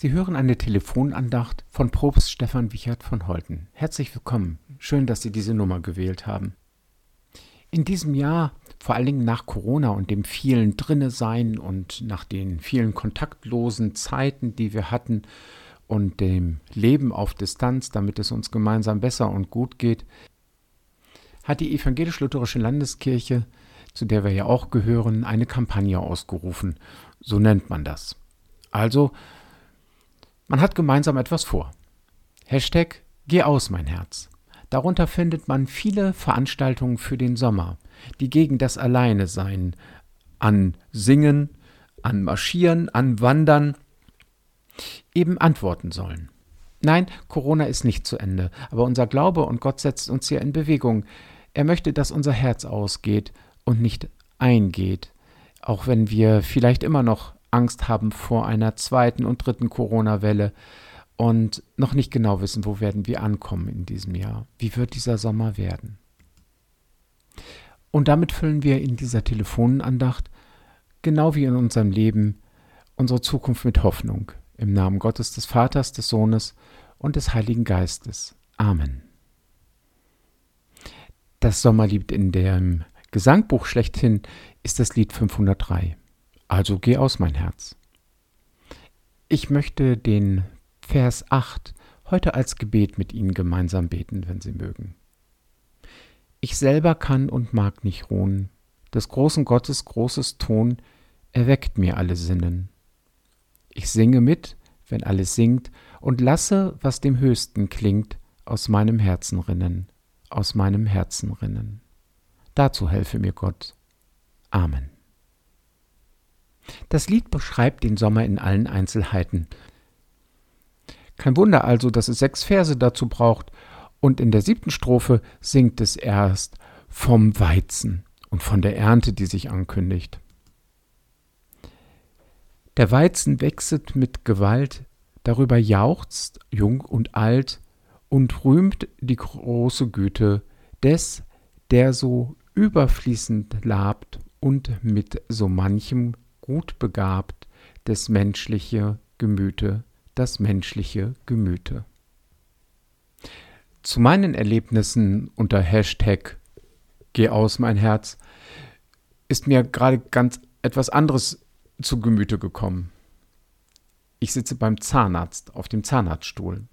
Sie hören eine Telefonandacht von Propst Stefan Wichert von Holten. Herzlich willkommen. Schön, dass Sie diese Nummer gewählt haben. In diesem Jahr, vor allen Dingen nach Corona und dem vielen Drinne sein und nach den vielen kontaktlosen Zeiten, die wir hatten und dem Leben auf Distanz, damit es uns gemeinsam besser und gut geht, hat die evangelisch-lutherische Landeskirche, zu der wir ja auch gehören, eine Kampagne ausgerufen. So nennt man das. Also man hat gemeinsam etwas vor. Hashtag Geh aus, mein Herz. Darunter findet man viele Veranstaltungen für den Sommer, die gegen das Alleinesein an Singen, an Marschieren, an Wandern eben antworten sollen. Nein, Corona ist nicht zu Ende, aber unser Glaube und Gott setzt uns hier in Bewegung. Er möchte, dass unser Herz ausgeht und nicht eingeht, auch wenn wir vielleicht immer noch Angst haben vor einer zweiten und dritten Corona-Welle und noch nicht genau wissen, wo werden wir ankommen in diesem Jahr. Wie wird dieser Sommer werden? Und damit füllen wir in dieser Telefonandacht, genau wie in unserem Leben, unsere Zukunft mit Hoffnung. Im Namen Gottes des Vaters, des Sohnes und des Heiligen Geistes. Amen. Das Sommerlied in dem Gesangbuch schlechthin ist das Lied 503. Also geh aus, mein Herz. Ich möchte den Vers 8 heute als Gebet mit Ihnen gemeinsam beten, wenn Sie mögen. Ich selber kann und mag nicht ruhen, des großen Gottes großes Ton erweckt mir alle Sinnen. Ich singe mit, wenn alles singt, und lasse, was dem Höchsten klingt, aus meinem Herzen rinnen, aus meinem Herzen rinnen. Dazu helfe mir Gott. Amen. Das Lied beschreibt den Sommer in allen Einzelheiten. Kein Wunder also, dass es sechs Verse dazu braucht, und in der siebten Strophe singt es erst vom Weizen und von der Ernte, die sich ankündigt. Der Weizen wechselt mit Gewalt, darüber jauchzt jung und alt und rühmt die große Güte des, der so überfließend labt und mit so manchem gut begabt des menschliche Gemüte, das menschliche Gemüte. Zu meinen Erlebnissen unter Hashtag Geh aus mein Herz ist mir gerade ganz etwas anderes zu Gemüte gekommen. Ich sitze beim Zahnarzt auf dem Zahnarztstuhl.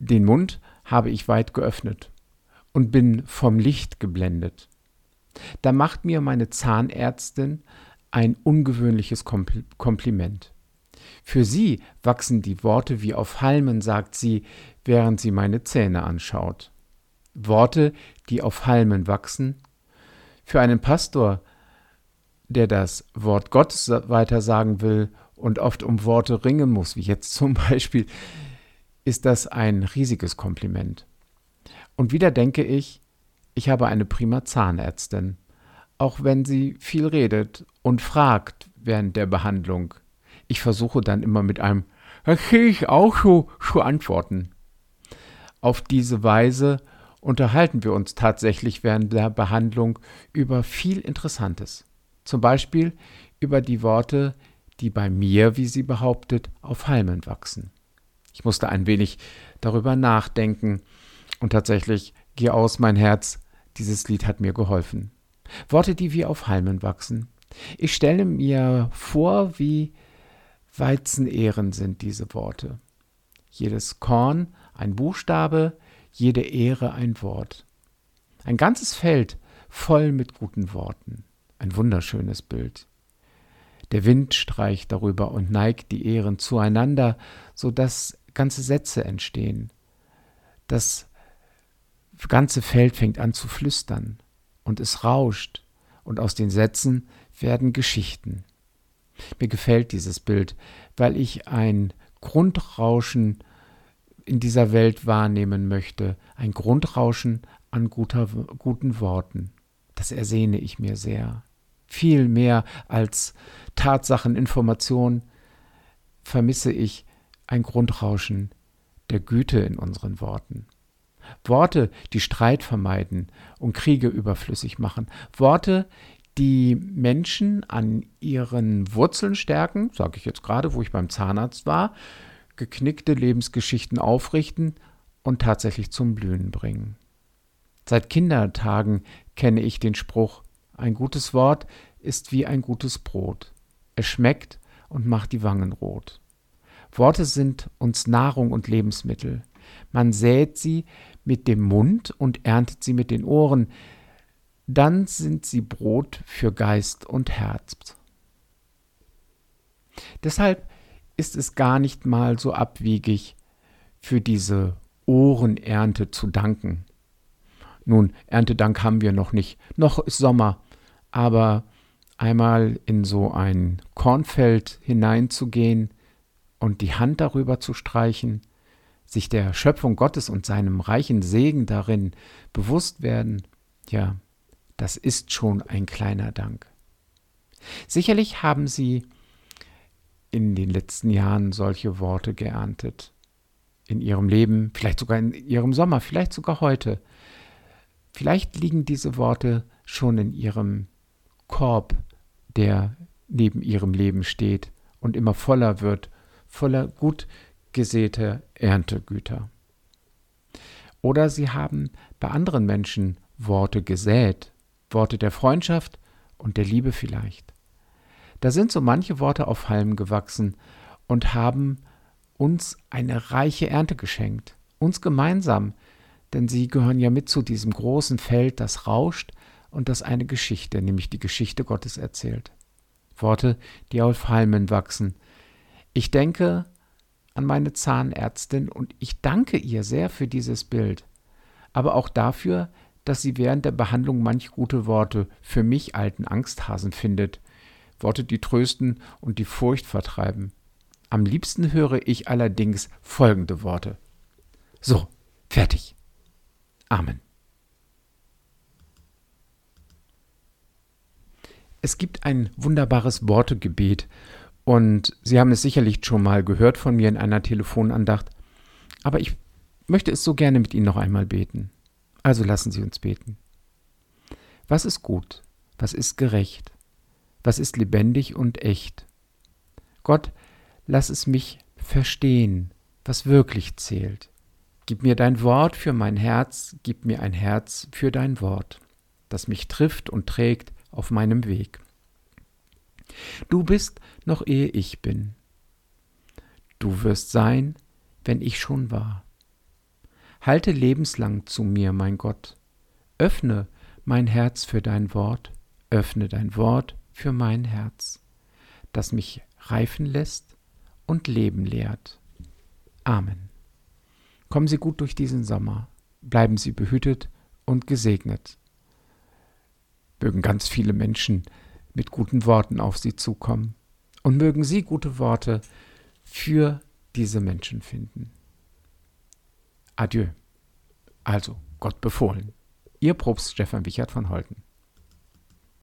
Den Mund habe ich weit geöffnet und bin vom Licht geblendet. Da macht mir meine Zahnärztin ein ungewöhnliches Kompliment. Für sie wachsen die Worte wie auf Halmen, sagt sie, während sie meine Zähne anschaut. Worte, die auf Halmen wachsen. Für einen Pastor, der das Wort Gottes weiter sagen will und oft um Worte ringen muss, wie jetzt zum Beispiel, ist das ein riesiges Kompliment. Und wieder denke ich, ich habe eine prima Zahnärztin auch wenn sie viel redet und fragt während der Behandlung. Ich versuche dann immer mit einem Das sehe ich auch so zu antworten. Auf diese Weise unterhalten wir uns tatsächlich während der Behandlung über viel Interessantes. Zum Beispiel über die Worte, die bei mir, wie sie behauptet, auf Halmen wachsen. Ich musste ein wenig darüber nachdenken und tatsächlich, geh aus mein Herz, dieses Lied hat mir geholfen. Worte, die wie auf Halmen wachsen. Ich stelle mir vor, wie Weizenähren sind diese Worte. Jedes Korn ein Buchstabe, jede Ehre ein Wort. Ein ganzes Feld voll mit guten Worten. Ein wunderschönes Bild. Der Wind streicht darüber und neigt die Ehren zueinander, so dass ganze Sätze entstehen. Das ganze Feld fängt an zu flüstern und es rauscht und aus den Sätzen werden Geschichten. Mir gefällt dieses Bild, weil ich ein Grundrauschen in dieser Welt wahrnehmen möchte, ein Grundrauschen an guter, guten Worten. Das ersehne ich mir sehr. Viel mehr als Tatsachen, Information vermisse ich ein Grundrauschen der Güte in unseren Worten. Worte, die Streit vermeiden und Kriege überflüssig machen. Worte, die Menschen an ihren Wurzeln stärken, sage ich jetzt gerade, wo ich beim Zahnarzt war, geknickte Lebensgeschichten aufrichten und tatsächlich zum Blühen bringen. Seit Kindertagen kenne ich den Spruch, ein gutes Wort ist wie ein gutes Brot. Es schmeckt und macht die Wangen rot. Worte sind uns Nahrung und Lebensmittel. Man sät sie mit dem Mund und erntet sie mit den Ohren dann sind sie Brot für Geist und Herz. Deshalb ist es gar nicht mal so abwegig, für diese Ohrenernte zu danken. Nun, Erntedank haben wir noch nicht, noch ist Sommer, aber einmal in so ein Kornfeld hineinzugehen und die Hand darüber zu streichen, sich der Schöpfung Gottes und seinem reichen Segen darin bewusst werden, ja, das ist schon ein kleiner Dank. Sicherlich haben Sie in den letzten Jahren solche Worte geerntet. In Ihrem Leben, vielleicht sogar in Ihrem Sommer, vielleicht sogar heute. Vielleicht liegen diese Worte schon in Ihrem Korb, der neben Ihrem Leben steht und immer voller wird, voller gut gesäter Erntegüter. Oder Sie haben bei anderen Menschen Worte gesät, Worte der Freundschaft und der Liebe vielleicht. Da sind so manche Worte auf Halmen gewachsen und haben uns eine reiche Ernte geschenkt, uns gemeinsam, denn sie gehören ja mit zu diesem großen Feld, das rauscht und das eine Geschichte, nämlich die Geschichte Gottes erzählt. Worte, die auf Halmen wachsen. Ich denke an meine Zahnärztin und ich danke ihr sehr für dieses Bild, aber auch dafür, dass sie während der Behandlung manch gute Worte für mich alten Angsthasen findet, Worte, die trösten und die Furcht vertreiben. Am liebsten höre ich allerdings folgende Worte. So, fertig. Amen. Es gibt ein wunderbares Wortegebet und Sie haben es sicherlich schon mal gehört von mir in einer Telefonandacht, aber ich möchte es so gerne mit Ihnen noch einmal beten. Also lassen Sie uns beten. Was ist gut? Was ist gerecht? Was ist lebendig und echt? Gott, lass es mich verstehen, was wirklich zählt. Gib mir dein Wort für mein Herz, gib mir ein Herz für dein Wort, das mich trifft und trägt auf meinem Weg. Du bist noch ehe ich bin. Du wirst sein, wenn ich schon war. Halte lebenslang zu mir, mein Gott. Öffne mein Herz für dein Wort, öffne dein Wort für mein Herz, das mich reifen lässt und Leben lehrt. Amen. Kommen Sie gut durch diesen Sommer, bleiben Sie behütet und gesegnet. Mögen ganz viele Menschen mit guten Worten auf Sie zukommen und mögen Sie gute Worte für diese Menschen finden. Adieu. Also, Gott befohlen. Ihr Propst Stefan Wichert von Holten.